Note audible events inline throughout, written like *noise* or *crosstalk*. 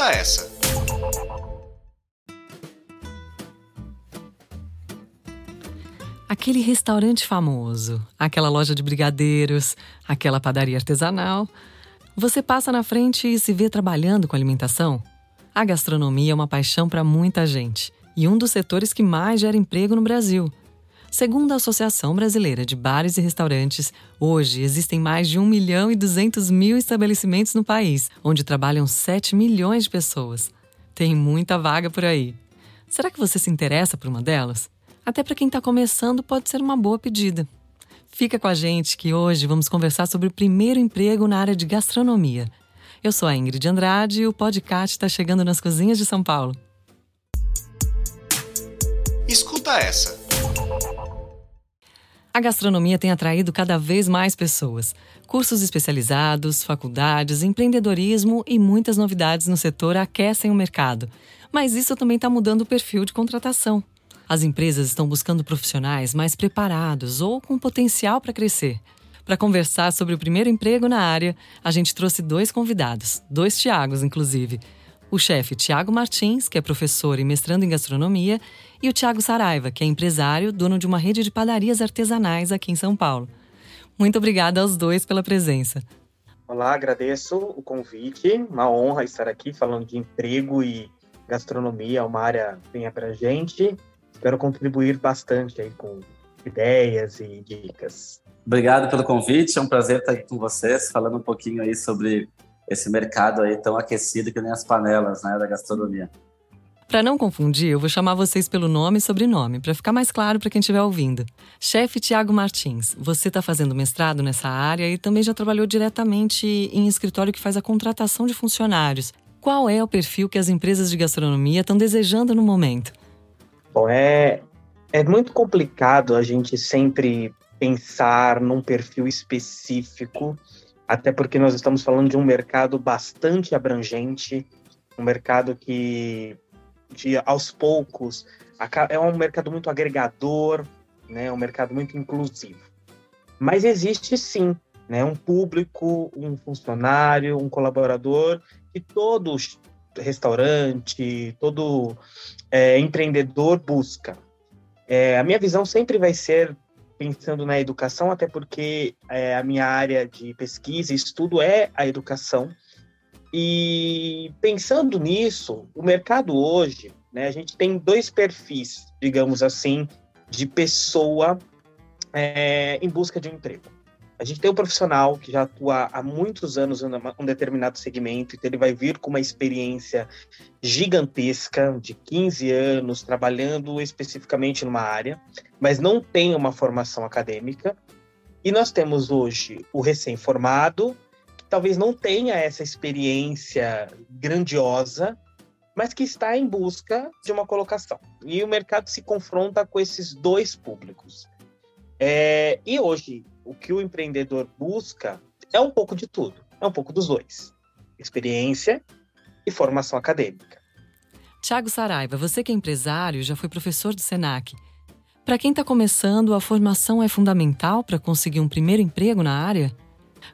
Escuta essa. Aquele restaurante famoso, aquela loja de brigadeiros, aquela padaria artesanal. Você passa na frente e se vê trabalhando com alimentação? A gastronomia é uma paixão para muita gente e um dos setores que mais gera emprego no Brasil. Segundo a Associação Brasileira de Bares e Restaurantes, hoje existem mais de 1 milhão e 200 mil estabelecimentos no país, onde trabalham 7 milhões de pessoas. Tem muita vaga por aí. Será que você se interessa por uma delas? Até para quem está começando, pode ser uma boa pedida. Fica com a gente que hoje vamos conversar sobre o primeiro emprego na área de gastronomia. Eu sou a Ingrid Andrade e o podcast está chegando nas cozinhas de São Paulo. Escuta essa. A gastronomia tem atraído cada vez mais pessoas. Cursos especializados, faculdades, empreendedorismo e muitas novidades no setor aquecem o mercado. Mas isso também está mudando o perfil de contratação. As empresas estão buscando profissionais mais preparados ou com potencial para crescer. Para conversar sobre o primeiro emprego na área, a gente trouxe dois convidados, dois Tiagos, inclusive o chefe Tiago Martins, que é professor e mestrando em gastronomia, e o Tiago Saraiva, que é empresário, dono de uma rede de padarias artesanais aqui em São Paulo. Muito obrigada aos dois pela presença. Olá, agradeço o convite. Uma honra estar aqui falando de emprego e gastronomia, uma área bem abrangente. Espero contribuir bastante aí com ideias e dicas. Obrigado pelo convite, é um prazer estar aqui com vocês, falando um pouquinho aí sobre esse mercado aí tão aquecido que nem as panelas né, da gastronomia. Para não confundir, eu vou chamar vocês pelo nome e sobrenome, para ficar mais claro para quem estiver ouvindo. Chefe Tiago Martins, você está fazendo mestrado nessa área e também já trabalhou diretamente em escritório que faz a contratação de funcionários. Qual é o perfil que as empresas de gastronomia estão desejando no momento? Bom, é, é muito complicado a gente sempre pensar num perfil específico até porque nós estamos falando de um mercado bastante abrangente, um mercado que, de, aos poucos, é um mercado muito agregador, né, um mercado muito inclusivo. Mas existe sim né, um público, um funcionário, um colaborador que todo restaurante, todo é, empreendedor busca. É, a minha visão sempre vai ser pensando na educação, até porque é, a minha área de pesquisa e estudo é a educação. E pensando nisso, o mercado hoje, né, a gente tem dois perfis, digamos assim, de pessoa é, em busca de um emprego. A gente tem um profissional que já atua há muitos anos em um determinado segmento, então ele vai vir com uma experiência gigantesca de 15 anos trabalhando especificamente numa área, mas não tem uma formação acadêmica. E nós temos hoje o recém-formado, que talvez não tenha essa experiência grandiosa, mas que está em busca de uma colocação. E o mercado se confronta com esses dois públicos. É, e hoje, o que o empreendedor busca é um pouco de tudo, é um pouco dos dois: experiência e formação acadêmica. Tiago Saraiva, você que é empresário, já foi professor do SENAC. Para quem está começando, a formação é fundamental para conseguir um primeiro emprego na área?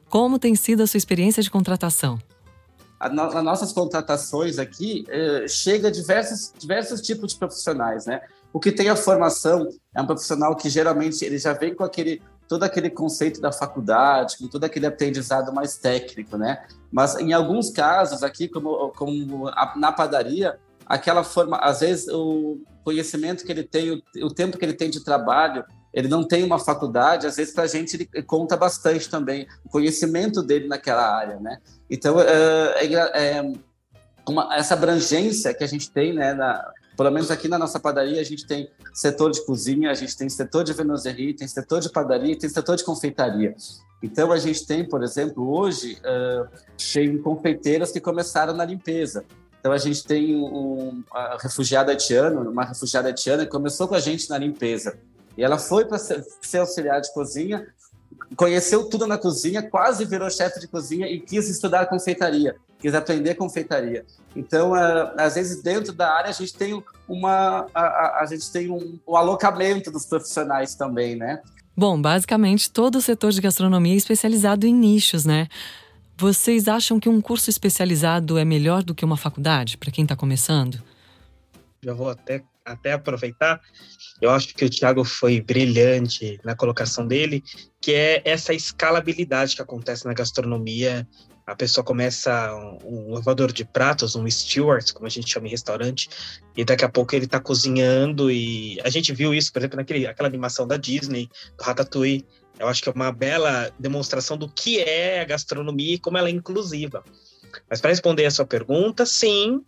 Como tem sido a sua experiência de contratação? As no, nossas contratações aqui eh, chega diversos, diversos tipos de profissionais, né? O que tem a formação é um profissional que geralmente ele já vem com aquele todo aquele conceito da faculdade, com todo aquele aprendizado mais técnico, né? Mas em alguns casos aqui, como, como na padaria, aquela forma, às vezes o conhecimento que ele tem, o, o tempo que ele tem de trabalho, ele não tem uma faculdade, às vezes para a gente ele conta bastante também o conhecimento dele naquela área, né? Então é, é, é uma, essa abrangência que a gente tem, né, na, pelo menos aqui na nossa padaria, a gente tem setor de cozinha, a gente tem setor de venoserie, tem setor de padaria, tem setor de confeitaria. Então, a gente tem, por exemplo, hoje, uh, tem confeiteiras que começaram na limpeza. Então, a gente tem um, uma refugiada haitiana, uma refugiada haitiana que começou com a gente na limpeza. E ela foi para ser, ser auxiliar de cozinha, conheceu tudo na cozinha, quase virou chefe de cozinha e quis estudar confeitaria, quis aprender confeitaria. Então, uh, às vezes dentro da área a gente tem uma a, a, a gente tem um, um, alocamento dos profissionais também, né? Bom, basicamente todo o setor de gastronomia é especializado em nichos, né? Vocês acham que um curso especializado é melhor do que uma faculdade para quem está começando? Já vou até, até aproveitar. Eu acho que o Thiago foi brilhante na colocação dele, que é essa escalabilidade que acontece na gastronomia a pessoa começa um, um lavador de pratos, um steward, como a gente chama em restaurante, e daqui a pouco ele está cozinhando e a gente viu isso, por exemplo, naquele aquela animação da Disney, do Ratatouille. Eu acho que é uma bela demonstração do que é a gastronomia e como ela é inclusiva. Mas para responder a sua pergunta, sim,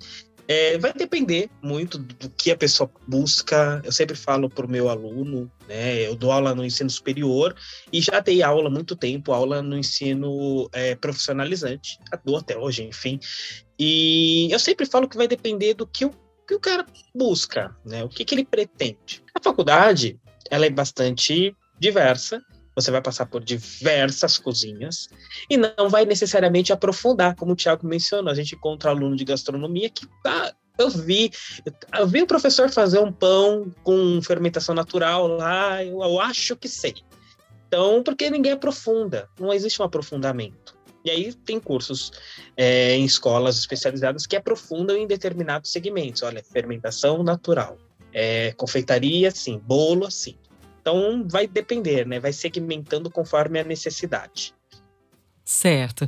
é, vai depender muito do que a pessoa busca. Eu sempre falo para o meu aluno, né? Eu dou aula no ensino superior e já dei aula há muito tempo, aula no ensino é, profissionalizante, dou até hoje, enfim. E eu sempre falo que vai depender do que o, que o cara busca, né? O que, que ele pretende. A faculdade, ela é bastante diversa, você vai passar por diversas cozinhas e não vai necessariamente aprofundar, como o Tiago mencionou. A gente encontra aluno de gastronomia que tá, eu vi, eu vi o professor fazer um pão com fermentação natural lá, eu, eu acho que sei. Então, porque ninguém aprofunda, não existe um aprofundamento. E aí tem cursos é, em escolas especializadas que aprofundam em determinados segmentos. Olha, fermentação natural, é, confeitaria, sim, bolo, sim. Então vai depender, né? Vai segmentando conforme a necessidade. Certo.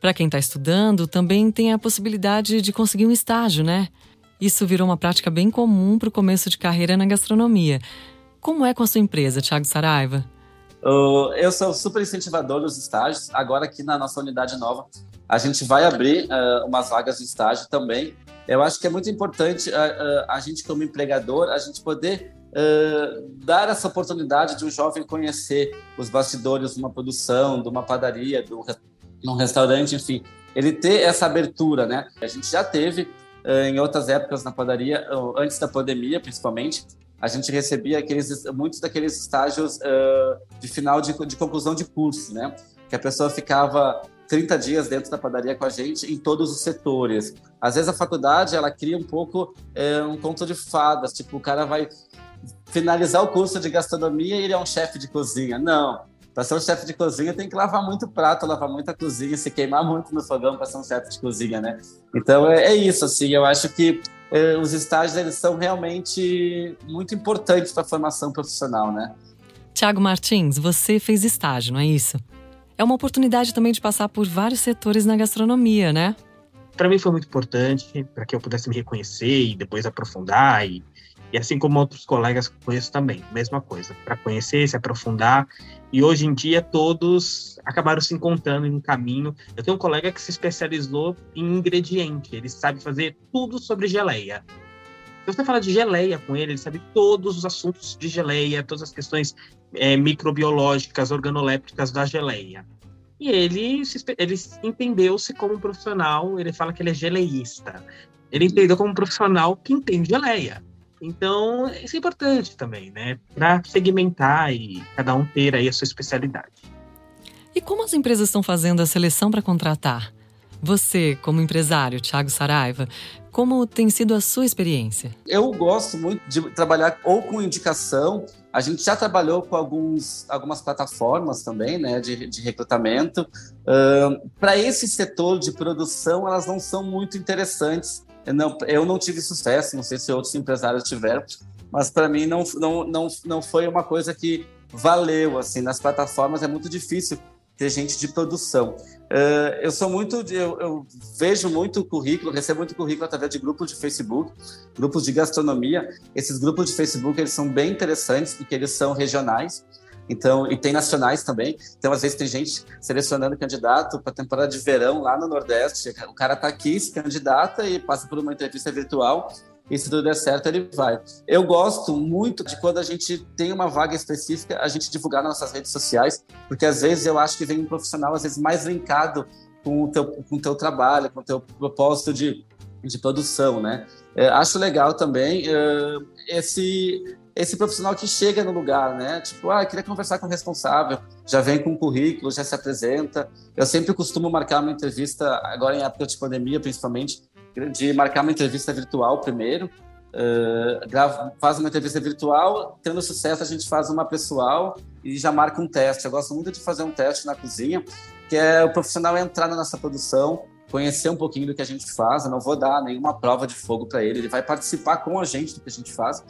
Para quem está estudando, também tem a possibilidade de conseguir um estágio, né? Isso virou uma prática bem comum para o começo de carreira na gastronomia. Como é com a sua empresa, Thiago Saraiva? eu sou super incentivador dos estágios. Agora, aqui na nossa unidade nova, a gente vai abrir uh, umas vagas de estágio também. Eu acho que é muito importante uh, uh, a gente, como empregador, a gente poder uh, dar essa oportunidade de um jovem conhecer os bastidores de uma produção, de uma padaria, de um, restaurante, enfim, ele ter essa abertura, né? A gente já teve uh, em outras épocas na padaria, antes da pandemia, principalmente, a gente recebia aqueles, muitos daqueles estágios uh, de final de, de conclusão de curso, né? Que a pessoa ficava 30 dias dentro da padaria com a gente em todos os setores. Às vezes a faculdade ela cria um pouco um conto de fadas, tipo o cara vai finalizar o curso de gastronomia e ele é um chefe de cozinha. Não. Para ser um chefe de cozinha tem que lavar muito prato, lavar muita cozinha, se queimar muito no fogão para ser um chefe de cozinha, né? Então é, é isso, assim. Eu acho que é, os estágios eles são realmente muito importantes para a formação profissional, né? Tiago Martins, você fez estágio, não é isso? É uma oportunidade também de passar por vários setores na gastronomia, né? Para mim foi muito importante, para que eu pudesse me reconhecer e depois aprofundar e e assim como outros colegas que conheço também, mesma coisa, para conhecer, se aprofundar. E hoje em dia todos acabaram se encontrando em um caminho. Eu tenho um colega que se especializou em ingrediente, ele sabe fazer tudo sobre geleia. Se você falar de geleia com ele, ele sabe todos os assuntos de geleia, todas as questões é, microbiológicas, organolépticas da geleia. E ele, ele entendeu-se como um profissional, ele fala que ele é geleísta. Ele entendeu como um profissional que entende geleia. Então, isso é importante também, né? Para segmentar e cada um ter aí a sua especialidade. E como as empresas estão fazendo a seleção para contratar? Você, como empresário, Thiago Saraiva, como tem sido a sua experiência? Eu gosto muito de trabalhar ou com indicação. A gente já trabalhou com alguns, algumas plataformas também, né, de, de recrutamento. Uh, Para esse setor de produção, elas não são muito interessantes eu não, eu não tive sucesso, não sei se outros empresários tiveram, mas para mim não, não, não, não foi uma coisa que valeu. Assim, nas plataformas é muito difícil ter gente de produção. Uh, eu sou muito, eu, eu, vejo muito currículo, recebo muito currículo através de grupos de Facebook, grupos de gastronomia. Esses grupos de Facebook eles são bem interessantes porque eles são regionais. Então, e tem nacionais também. Então, às vezes tem gente selecionando candidato para temporada de verão lá no Nordeste. O cara está aqui, se candidata e passa por uma entrevista virtual. E se tudo der certo, ele vai. Eu gosto muito de quando a gente tem uma vaga específica, a gente divulgar nas nossas redes sociais, porque às vezes eu acho que vem um profissional, às vezes, mais linkado com o teu, com o teu trabalho, com o teu propósito de, de produção, né? É, acho legal também esse esse profissional que chega no lugar, né? Tipo, ah, queria conversar com o responsável, já vem com um currículo, já se apresenta. Eu sempre costumo marcar uma entrevista, agora em época de pandemia, principalmente, de marcar uma entrevista virtual primeiro. Uh, grava, faz uma entrevista virtual, tendo sucesso, a gente faz uma pessoal e já marca um teste. Eu gosto muito de fazer um teste na cozinha, que é o profissional entrar na nossa produção, conhecer um pouquinho do que a gente faz. Eu não vou dar nenhuma prova de fogo para ele, ele vai participar com a gente do que a gente faz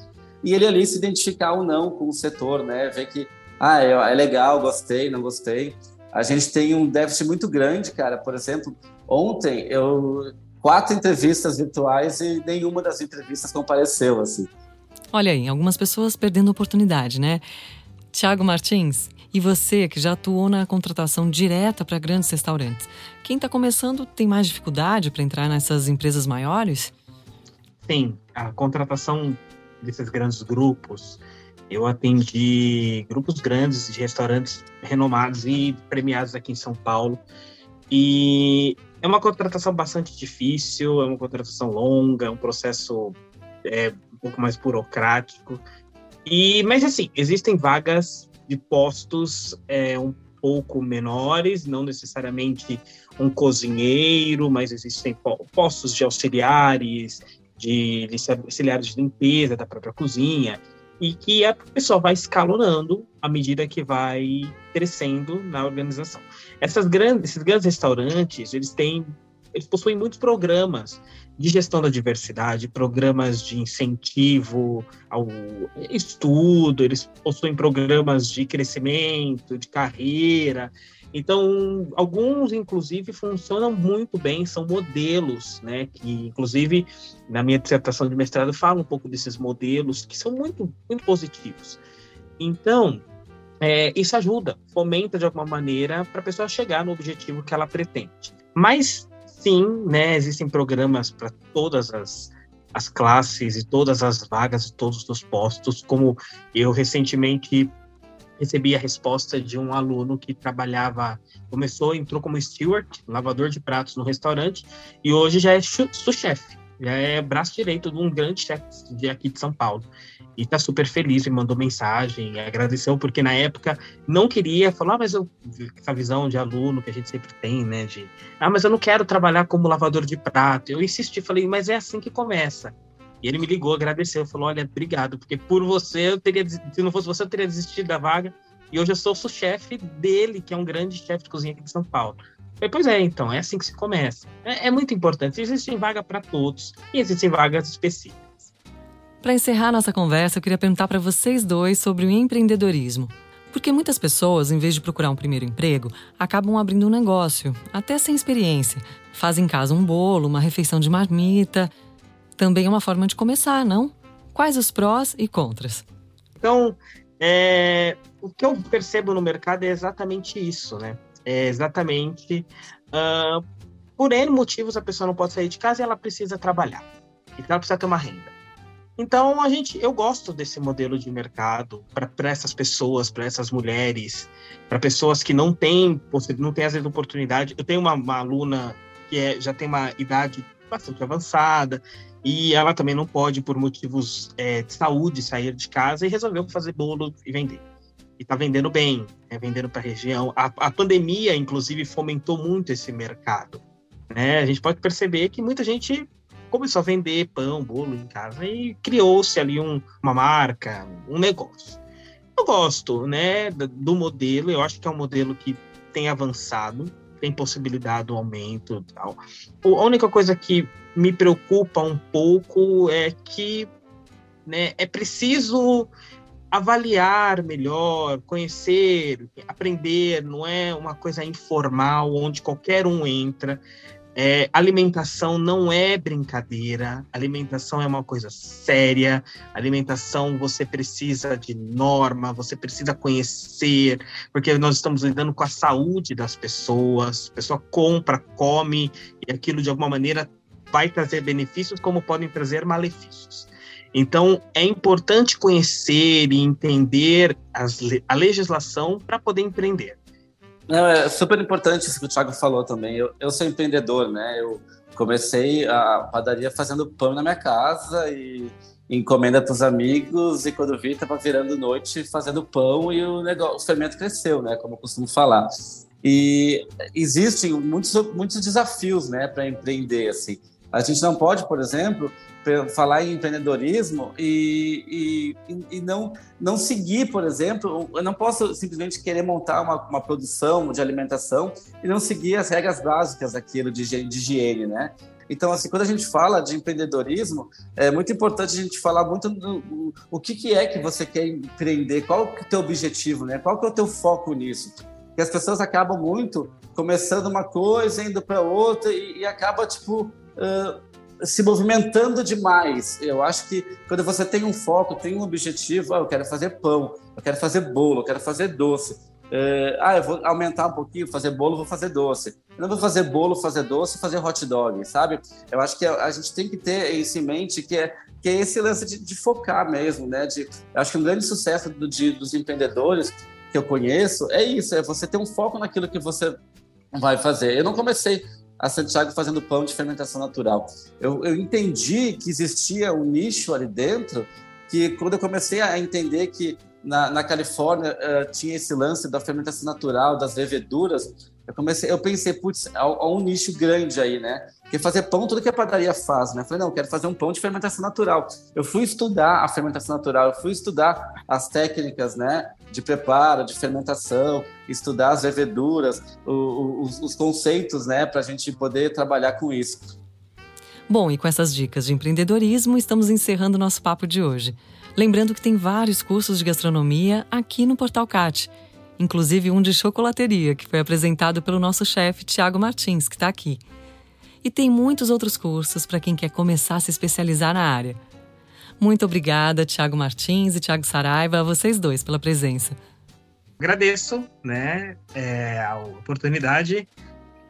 e ele ali se identificar ou não com o setor, né? Ver que ah, é, é legal, gostei, não gostei. A gente tem um déficit muito grande, cara. Por exemplo, ontem eu quatro entrevistas virtuais e nenhuma das entrevistas compareceu assim. Olha aí, algumas pessoas perdendo oportunidade, né? Tiago Martins, e você que já atuou na contratação direta para grandes restaurantes, quem está começando tem mais dificuldade para entrar nessas empresas maiores? Sim, a contratação desses grandes grupos, eu atendi grupos grandes de restaurantes renomados e premiados aqui em São Paulo. E é uma contratação bastante difícil, é uma contratação longa, é um processo é, um pouco mais burocrático. E, mas assim, existem vagas de postos é, um pouco menores, não necessariamente um cozinheiro, mas existem postos de auxiliares, de, auxiliares de limpeza da própria cozinha, e que a pessoa vai escalonando à medida que vai crescendo na organização. Essas grandes, esses grandes restaurantes, eles têm, eles possuem muitos programas de gestão da diversidade, programas de incentivo ao estudo, eles possuem programas de crescimento, de carreira. Então, alguns, inclusive, funcionam muito bem, são modelos, né? Que, inclusive, na minha dissertação de mestrado, falo um pouco desses modelos que são muito, muito positivos. Então, é, isso ajuda, fomenta de alguma maneira para a pessoa chegar no objetivo que ela pretende. Mas, sim, né? Existem programas para todas as, as classes e todas as vagas e todos os postos, como eu recentemente recebi a resposta de um aluno que trabalhava, começou, entrou como steward, lavador de pratos no restaurante, e hoje já é sous-chefe, já é braço direito de um grande chefe de aqui de São Paulo. E está super feliz, me mandou mensagem, agradeceu, porque na época não queria falar, ah, mas eu, essa visão de aluno que a gente sempre tem, né, de, ah, mas eu não quero trabalhar como lavador de prato. Eu insisti, falei, mas é assim que começa. E ele me ligou, agradeceu, falou: Olha, obrigado, porque por você eu teria, se não fosse você, eu teria desistido da vaga. E hoje eu sou o chefe dele, que é um grande chefe de cozinha aqui de São Paulo. Falei, pois é, então, é assim que se começa. É, é muito importante. Existem vaga para todos e existem vagas específicas. Para encerrar nossa conversa, eu queria perguntar para vocês dois sobre o empreendedorismo. Porque muitas pessoas, em vez de procurar um primeiro emprego, acabam abrindo um negócio, até sem experiência. Fazem em casa um bolo, uma refeição de marmita também é uma forma de começar, não? Quais os prós e contras? Então, é, o que eu percebo no mercado é exatamente isso, né? É exatamente uh, por N motivos a pessoa não pode sair de casa e ela precisa trabalhar. Então ela precisa ter uma renda. Então a gente, eu gosto desse modelo de mercado para essas pessoas, para essas mulheres, para pessoas que não têm, não têm às vezes oportunidade. Eu tenho uma, uma aluna que é, já tem uma idade bastante avançada e ela também não pode, por motivos é, de saúde, sair de casa e resolveu fazer bolo e vender. E está vendendo bem, né, vendendo para a região. A pandemia, inclusive, fomentou muito esse mercado. Né? A gente pode perceber que muita gente começou a vender pão, bolo em casa e criou-se ali um, uma marca, um negócio. Eu gosto né, do modelo, eu acho que é um modelo que tem avançado, tem possibilidade do aumento tal. A única coisa que me preocupa um pouco é que né, é preciso avaliar melhor, conhecer, aprender, não é uma coisa informal onde qualquer um entra. É, alimentação não é brincadeira, alimentação é uma coisa séria, alimentação você precisa de norma, você precisa conhecer, porque nós estamos lidando com a saúde das pessoas, a pessoa compra, come, e aquilo de alguma maneira vai trazer benefícios, como podem trazer malefícios. Então, é importante conhecer e entender as, a legislação para poder empreender. Não, é super importante isso que o Thiago falou também. Eu, eu sou empreendedor, né? Eu comecei a padaria fazendo pão na minha casa e encomenda para os amigos e quando vi estava virando noite fazendo pão e o negócio, o fermento cresceu, né? Como eu costumo falar. E existem muitos, muitos desafios, né, para empreender assim. A gente não pode, por exemplo, falar em empreendedorismo e, e, e, não, não seguir, por exemplo, eu não posso simplesmente querer montar uma, uma produção de alimentação e não seguir as regras básicas daquilo de, de higiene, né? Então, assim, quando a gente fala de empreendedorismo, é muito importante a gente falar muito do, o que, que é que você quer empreender, qual que é o teu objetivo, né? Qual que é o teu foco nisso? Porque as pessoas acabam muito começando uma coisa, indo para outra e, e acaba, tipo, uh, se movimentando demais. Eu acho que quando você tem um foco, tem um objetivo, ah, eu quero fazer pão, eu quero fazer bolo, eu quero fazer doce. É, ah, eu vou aumentar um pouquinho, fazer bolo, vou fazer doce. Eu não vou fazer bolo, fazer doce, fazer hot dog, sabe? Eu acho que a, gente tem que ter isso em mente, que é, que é esse lance de, de focar mesmo, né? De, acho que um grande sucesso do, de, dos empreendedores que eu conheço é isso, é você ter um foco naquilo que você vai fazer. Eu não comecei a Santiago fazendo pão de fermentação natural. Eu, eu entendi que existia um nicho ali dentro que quando eu comecei a entender que na, na Califórnia uh, tinha esse lance da fermentação natural, das leveduras, eu comecei, eu pensei, putz, há, há, um nicho grande aí, né? Porque fazer pão, tudo que a padaria faz, né? Eu falei, não, eu quero fazer um pão de fermentação natural. Eu fui estudar a fermentação natural, eu fui estudar as técnicas, né? De preparo, de fermentação, estudar as leveduras, os, os conceitos, né? Para a gente poder trabalhar com isso. Bom, e com essas dicas de empreendedorismo, estamos encerrando nosso papo de hoje. Lembrando que tem vários cursos de gastronomia aqui no Portal CAT inclusive um de chocolateria, que foi apresentado pelo nosso chefe Tiago Martins, que está aqui. E tem muitos outros cursos para quem quer começar a se especializar na área. Muito obrigada, Tiago Martins e Tiago Saraiva, a vocês dois pela presença. Agradeço né, é, a oportunidade.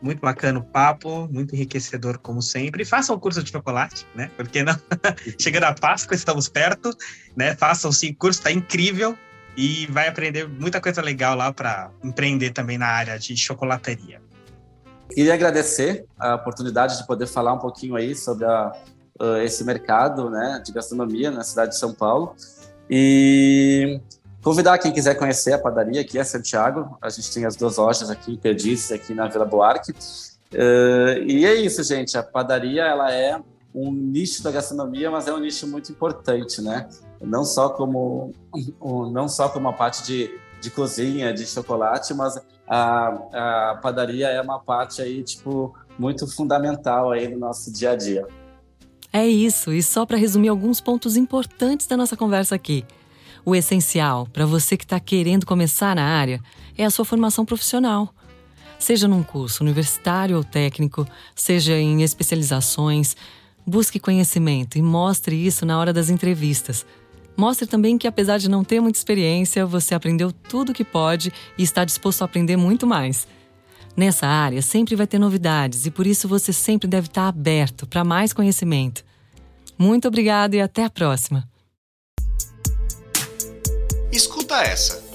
Muito bacana o papo, muito enriquecedor, como sempre. Façam o curso de chocolate, né? Porque não? *laughs* Chegando a Páscoa, estamos perto, né? Façam sim, o curso está incrível e vai aprender muita coisa legal lá para empreender também na área de chocolateria. Queria agradecer a oportunidade de poder falar um pouquinho aí sobre a, uh, esse mercado né, de gastronomia na cidade de São Paulo e convidar quem quiser conhecer a padaria aqui é Santiago. A gente tem as duas lojas aqui em Perdizes, aqui na Vila Buarque. Uh, e é isso, gente. A padaria ela é um nicho da gastronomia, mas é um nicho muito importante, né? Não só como não só como uma parte de, de cozinha, de chocolate, mas a, a padaria é uma parte aí tipo muito fundamental aí no nosso dia a dia. É isso, e só para resumir alguns pontos importantes da nossa conversa aqui. O essencial para você que está querendo começar na área é a sua formação profissional. Seja num curso universitário ou técnico, seja em especializações, Busque conhecimento e mostre isso na hora das entrevistas. Mostre também que, apesar de não ter muita experiência, você aprendeu tudo o que pode e está disposto a aprender muito mais. Nessa área sempre vai ter novidades e por isso você sempre deve estar aberto para mais conhecimento. Muito obrigada e até a próxima. Escuta essa.